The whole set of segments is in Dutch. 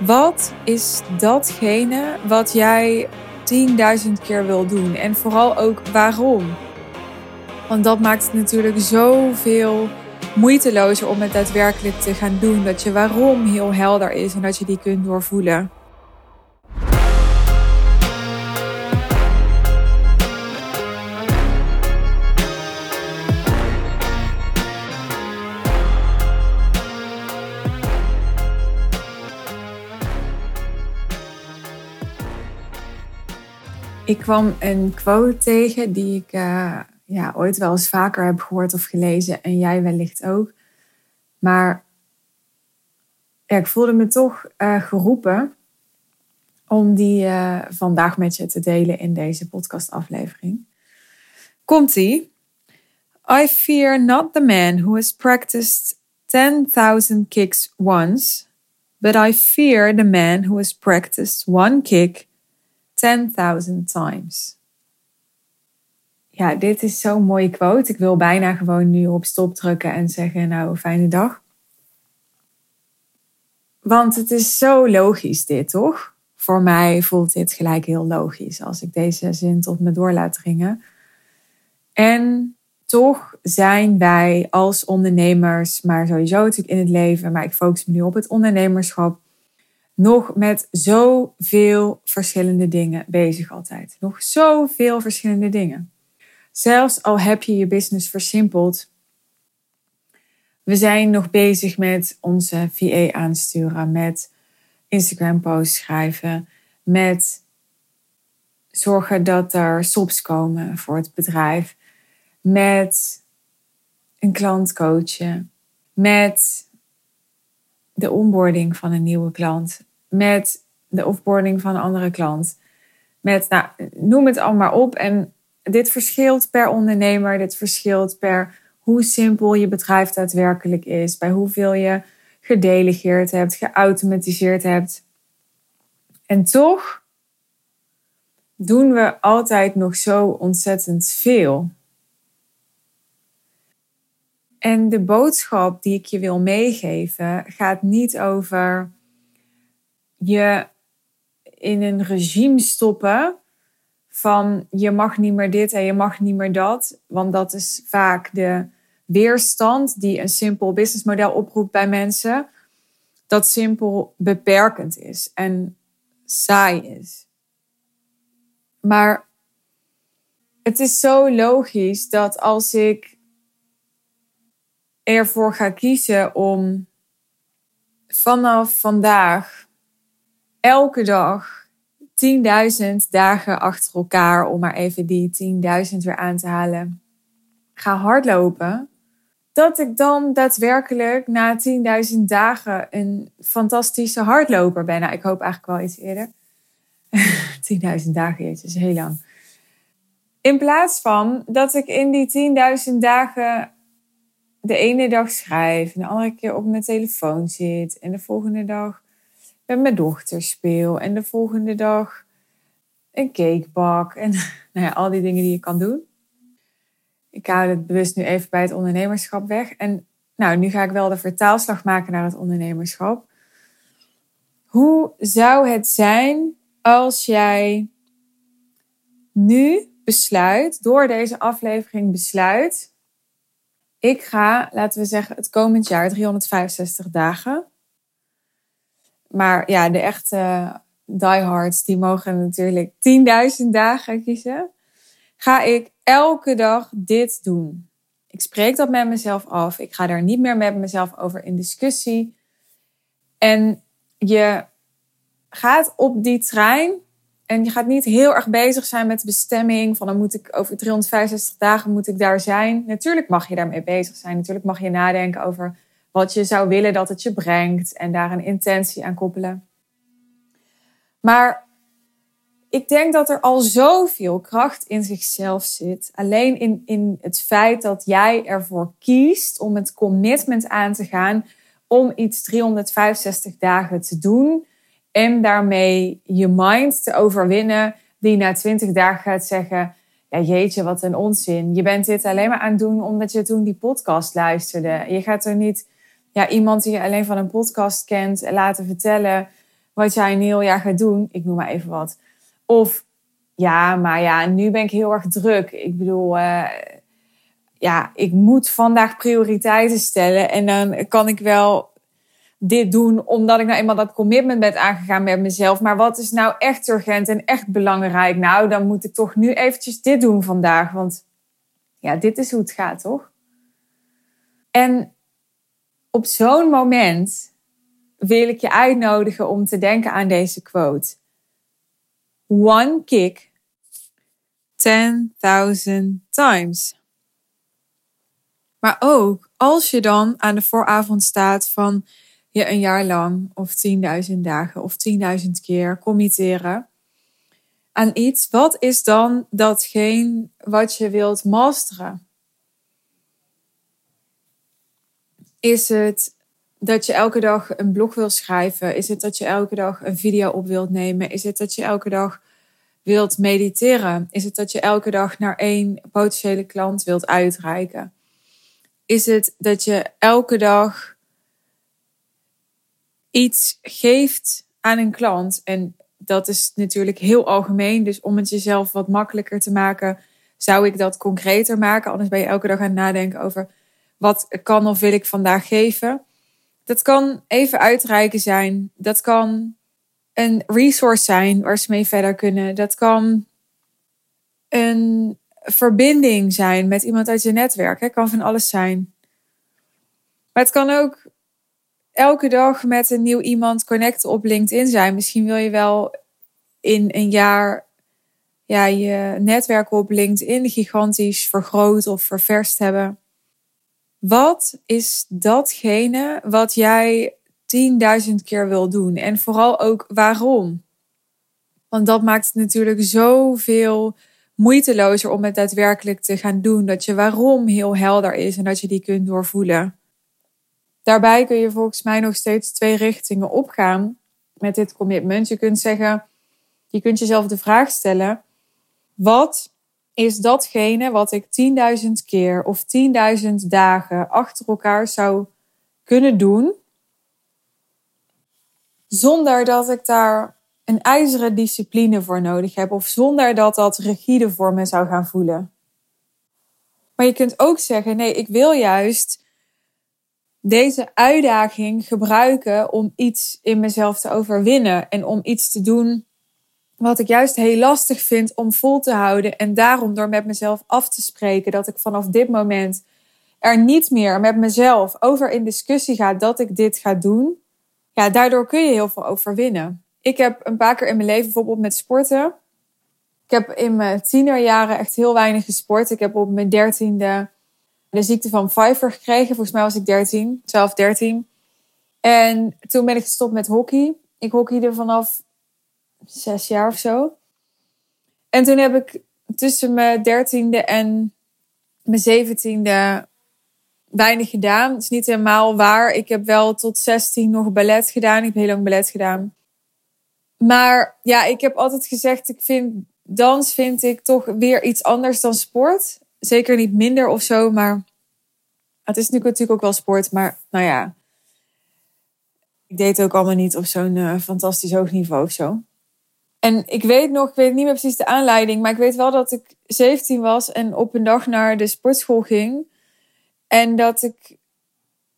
Wat is datgene wat jij 10.000 keer wil doen? En vooral ook waarom? Want dat maakt het natuurlijk zoveel moeitelozer om het daadwerkelijk te gaan doen. Dat je waarom heel helder is en dat je die kunt doorvoelen. Ik kwam een quote tegen die ik uh, ja, ooit wel eens vaker heb gehoord of gelezen. En jij wellicht ook. Maar ik voelde me toch uh, geroepen om die uh, vandaag met je te delen in deze podcastaflevering. Komt-ie. I fear not the man who has practiced 10,000 kicks once, but I fear the man who has practiced one kick 10.000 times. Ja, dit is zo'n mooie quote. Ik wil bijna gewoon nu op stop drukken en zeggen, nou, fijne dag. Want het is zo logisch dit, toch? Voor mij voelt dit gelijk heel logisch als ik deze zin tot me door laat dringen. En toch zijn wij als ondernemers, maar sowieso natuurlijk in het leven, maar ik focus me nu op het ondernemerschap, nog met zoveel verschillende dingen bezig altijd. Nog zoveel verschillende dingen. Zelfs al heb je je business versimpeld. We zijn nog bezig met onze VA aansturen, met Instagram posts schrijven, met zorgen dat er sops komen voor het bedrijf, met een klant coachen, met de onboarding van een nieuwe klant, met de offboarding van een andere klant. Met, nou, noem het allemaal op. En dit verschilt per ondernemer. Dit verschilt per hoe simpel je bedrijf daadwerkelijk is. Bij hoeveel je gedelegeerd hebt, geautomatiseerd hebt. En toch doen we altijd nog zo ontzettend veel. En de boodschap die ik je wil meegeven gaat niet over je in een regime stoppen van je mag niet meer dit en je mag niet meer dat. Want dat is vaak de weerstand die een simpel businessmodel oproept bij mensen. Dat simpel beperkend is en saai is. Maar het is zo logisch dat als ik ervoor ga kiezen om vanaf vandaag elke dag 10.000 dagen achter elkaar, om maar even die 10.000 weer aan te halen, ga hardlopen, dat ik dan daadwerkelijk na 10.000 dagen een fantastische hardloper ben. Nou, ik hoop eigenlijk wel iets eerder. 10.000 dagen, is heel lang. In plaats van dat ik in die 10.000 dagen de ene dag schrijf, en de andere keer op mijn telefoon zit en de volgende dag met mijn dochter speel en de volgende dag een cakebak en nou ja, al die dingen die je kan doen. Ik hou het bewust nu even bij het ondernemerschap weg. En nou, nu ga ik wel de vertaalslag maken naar het ondernemerschap. Hoe zou het zijn als jij nu besluit, door deze aflevering besluit, ik ga, laten we zeggen, het komend jaar 365 dagen maar ja, de echte diehards, die mogen natuurlijk 10.000 dagen kiezen. Ga ik elke dag dit doen. Ik spreek dat met mezelf af. Ik ga daar niet meer met mezelf over in discussie. En je gaat op die trein en je gaat niet heel erg bezig zijn met de bestemming van dan moet ik over 365 dagen moet ik daar zijn. Natuurlijk mag je daarmee bezig zijn. Natuurlijk mag je nadenken over wat je zou willen dat het je brengt en daar een intentie aan koppelen. Maar ik denk dat er al zoveel kracht in zichzelf zit. Alleen in, in het feit dat jij ervoor kiest om het commitment aan te gaan om iets 365 dagen te doen. En daarmee je mind te overwinnen, die na 20 dagen gaat zeggen: Ja, jeetje, wat een onzin. Je bent dit alleen maar aan het doen omdat je toen die podcast luisterde. Je gaat er niet ja, iemand die je alleen van een podcast kent laten vertellen wat jij een heel jaar gaat doen. Ik noem maar even wat. Of ja, maar ja, nu ben ik heel erg druk. Ik bedoel, uh, ja, ik moet vandaag prioriteiten stellen. En dan kan ik wel dit doen omdat ik nou eenmaal dat commitment ben aangegaan met mezelf. Maar wat is nou echt urgent en echt belangrijk? Nou, dan moet ik toch nu eventjes dit doen vandaag. Want ja, dit is hoe het gaat, toch? En op zo'n moment wil ik je uitnodigen om te denken aan deze quote. One kick 10.000 times. Maar ook als je dan aan de vooravond staat van je een jaar lang of 10.000 dagen of 10.000 keer committeren aan iets, wat is dan datgene wat je wilt masteren? Is het dat je elke dag een blog wil schrijven? Is het dat je elke dag een video op wilt nemen? Is het dat je elke dag wilt mediteren? Is het dat je elke dag naar één potentiële klant wilt uitreiken? Is het dat je elke dag iets geeft aan een klant? En dat is natuurlijk heel algemeen. Dus om het jezelf wat makkelijker te maken, zou ik dat concreter maken. Anders ben je elke dag aan het nadenken over wat kan of wil ik vandaag geven. Dat kan even uitreiken zijn. Dat kan een resource zijn waar ze mee verder kunnen. Dat kan een verbinding zijn met iemand uit je netwerk. Het kan van alles zijn. Maar het kan ook elke dag met een nieuw iemand connecten op LinkedIn zijn. Misschien wil je wel in een jaar ja, je netwerk op LinkedIn gigantisch vergroot of ververst hebben. Wat is datgene wat jij 10.000 keer wil doen? En vooral ook waarom? Want dat maakt het natuurlijk zoveel moeitelozer om het daadwerkelijk te gaan doen. Dat je waarom heel helder is en dat je die kunt doorvoelen. Daarbij kun je volgens mij nog steeds twee richtingen opgaan met dit commitment. Je kunt zeggen, je kunt jezelf de vraag stellen: wat is datgene wat ik 10.000 keer of 10.000 dagen achter elkaar zou kunnen doen, zonder dat ik daar een ijzeren discipline voor nodig heb of zonder dat dat rigide voor me zou gaan voelen. Maar je kunt ook zeggen: nee, ik wil juist deze uitdaging gebruiken om iets in mezelf te overwinnen en om iets te doen wat ik juist heel lastig vind om vol te houden. En daarom door met mezelf af te spreken dat ik vanaf dit moment er niet meer met mezelf over in discussie ga dat ik dit ga doen. Ja, daardoor kun je heel veel overwinnen. Ik heb een paar keer in mijn leven bijvoorbeeld met sporten. Ik heb in mijn tienerjaren echt heel weinig gesport. Ik heb op mijn dertiende de ziekte van Pfeiffer gekregen. Volgens mij was ik 13, 12, 13. En toen ben ik gestopt met hockey. Ik hockeyde vanaf zes jaar of zo. En toen heb ik tussen mijn dertiende en mijn zeventiende weinig gedaan. Het is niet helemaal waar. Ik heb wel tot 16 nog ballet gedaan. Ik heb heel lang ballet gedaan. Maar ja, ik heb altijd gezegd, ik vind dans vind ik toch weer iets anders dan sport. Zeker niet minder of zo, maar het is natuurlijk ook wel sport. Maar nou ja, ik deed het ook allemaal niet op zo'n uh, fantastisch hoog niveau of zo. En ik weet nog, ik weet niet meer precies de aanleiding, maar ik weet wel dat ik 17 was en op een dag naar de sportschool ging. En dat ik,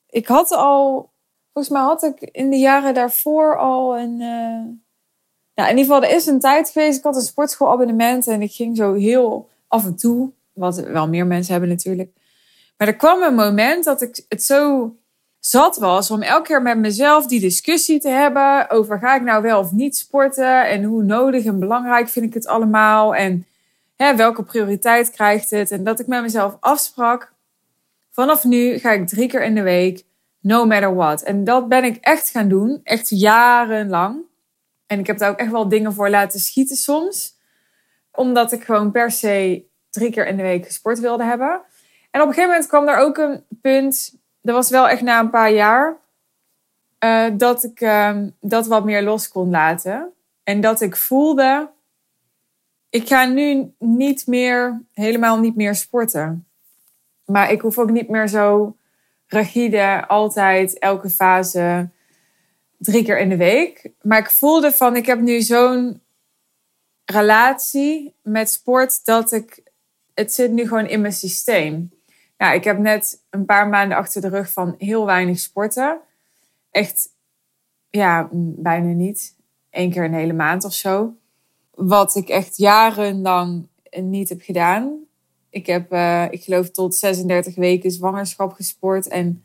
ik had al, volgens mij had ik in de jaren daarvoor al een, uh, nou in ieder geval, er is een tijd geweest, ik had een sportschoolabonnement en ik ging zo heel af en toe, wat wel meer mensen hebben natuurlijk. Maar er kwam een moment dat ik het zo zat was om elke keer met mezelf die discussie te hebben over ga ik nou wel of niet sporten en hoe nodig en belangrijk vind ik het allemaal en hè, welke prioriteit krijgt het. En dat ik met mezelf afsprak, vanaf nu ga ik drie keer in de week, no matter what. En dat ben ik echt gaan doen, echt jarenlang. En ik heb daar ook echt wel dingen voor laten schieten soms, omdat ik gewoon per se drie keer in de week gesport wilde hebben. En op een gegeven moment kwam er ook een punt dat was wel echt na een paar jaar uh, dat ik uh, dat wat meer los kon laten. En dat ik voelde, ik ga nu niet meer, helemaal niet meer sporten. Maar ik hoef ook niet meer zo rigide, altijd, elke fase drie keer in de week. Maar ik voelde van, ik heb nu zo'n relatie met sport dat ik, het zit nu gewoon in mijn systeem. Ja, ik heb net een paar maanden achter de rug van heel weinig sporten. Echt, ja, bijna niet. Eén keer een hele maand of zo. Wat ik echt jarenlang niet heb gedaan. Ik heb, uh, ik geloof, tot 36 weken zwangerschap gesport. En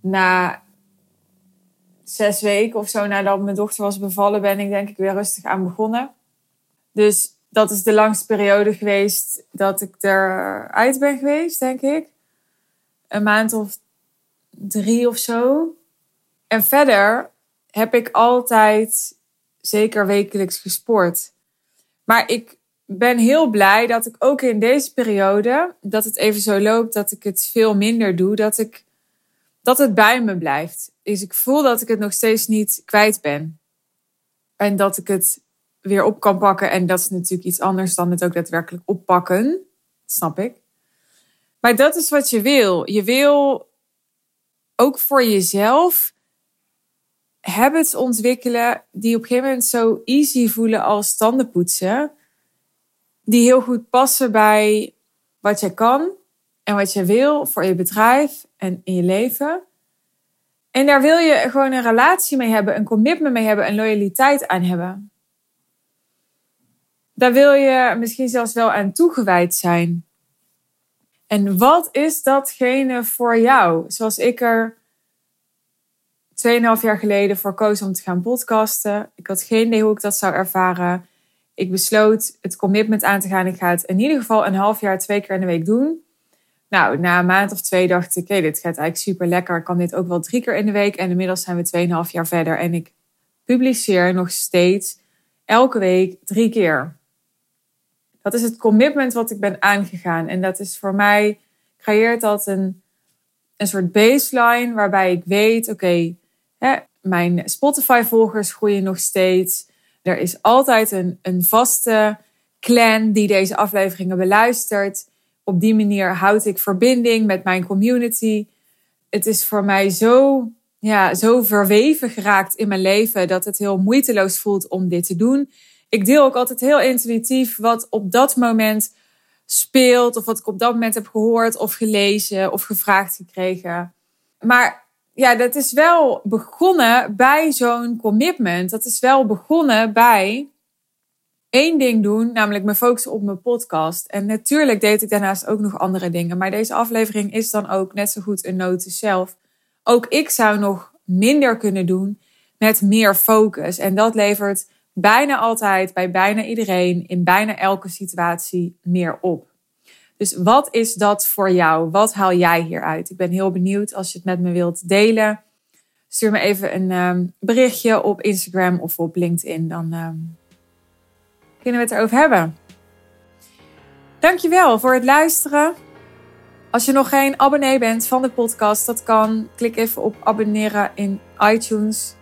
na zes weken of zo nadat mijn dochter was bevallen, ben ik denk ik weer rustig aan begonnen. Dus dat is de langste periode geweest dat ik eruit ben geweest, denk ik. Een maand of drie of zo. En verder heb ik altijd zeker wekelijks gesport. Maar ik ben heel blij dat ik ook in deze periode, dat het even zo loopt dat ik het veel minder doe, dat, ik, dat het bij me blijft. Dus ik voel dat ik het nog steeds niet kwijt ben. En dat ik het weer op kan pakken. En dat is natuurlijk iets anders dan het ook daadwerkelijk oppakken. snap ik. Maar dat is wat je wil. Je wil ook voor jezelf habits ontwikkelen die op een gegeven moment zo easy voelen als tandenpoetsen. Die heel goed passen bij wat jij kan en wat je wil voor je bedrijf en in je leven. En daar wil je gewoon een relatie mee hebben, een commitment mee hebben, een loyaliteit aan hebben. Daar wil je misschien zelfs wel aan toegewijd zijn. En wat is datgene voor jou? Zoals ik er 2,5 jaar geleden voor koos om te gaan podcasten. Ik had geen idee hoe ik dat zou ervaren. Ik besloot het commitment aan te gaan. Ik ga het in ieder geval een half jaar, twee keer in de week doen. Nou, na een maand of twee dacht ik, oké, dit gaat eigenlijk super lekker. Ik kan dit ook wel drie keer in de week. En inmiddels zijn we 2,5 jaar verder. En ik publiceer nog steeds elke week drie keer. Dat is het commitment wat ik ben aangegaan. En dat is voor mij, creëert dat een, een soort baseline waarbij ik weet, oké, mijn Spotify-volgers groeien nog steeds. Er is altijd een, een vaste clan die deze afleveringen beluistert. Op die manier houd ik verbinding met mijn community. Het is voor mij zo, ja, zo verweven geraakt in mijn leven dat het heel moeiteloos voelt om dit te doen ik deel ook altijd heel intuïtief wat op dat moment speelt. Of wat ik op dat moment heb gehoord of gelezen of gevraagd gekregen. Maar ja, dat is wel begonnen bij zo'n commitment. Dat is wel begonnen bij één ding doen, namelijk me focussen op mijn podcast. En natuurlijk deed ik daarnaast ook nog andere dingen. Maar deze aflevering is dan ook net zo goed een note zelf. Ook ik zou nog minder kunnen doen met meer focus. En dat levert bijna altijd, bij bijna iedereen, in bijna elke situatie meer op. Dus wat is dat voor jou? Wat haal jij hieruit? Ik ben heel benieuwd als je het met me wilt delen. Stuur me even een ehm, berichtje op Instagram of op LinkedIn. Dan um, kunnen we het erover hebben. Dankjewel voor het luisteren. Als je nog geen abonnee bent van de podcast, dat kan. Klik even op abonneren in iTunes.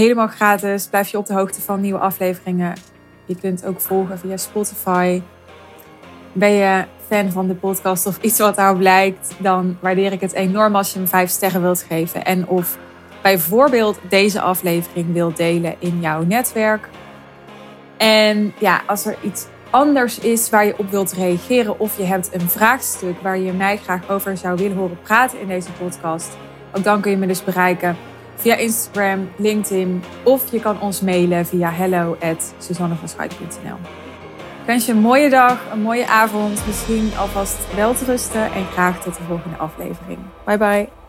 Helemaal gratis. Blijf je op de hoogte van nieuwe afleveringen. Je kunt ook volgen via Spotify. Ben je fan van de podcast of iets wat daarop lijkt, dan waardeer ik het enorm als je hem 5 sterren wilt geven. En of bijvoorbeeld deze aflevering wilt delen in jouw netwerk. En ja, als er iets anders is waar je op wilt reageren of je hebt een vraagstuk waar je mij graag over zou willen horen praten in deze podcast, ook dan kun je me dus bereiken via Instagram, LinkedIn of je kan ons mailen via hello at Ik wens je een mooie dag, een mooie avond, misschien alvast wel te rusten en graag tot de volgende aflevering. Bye bye.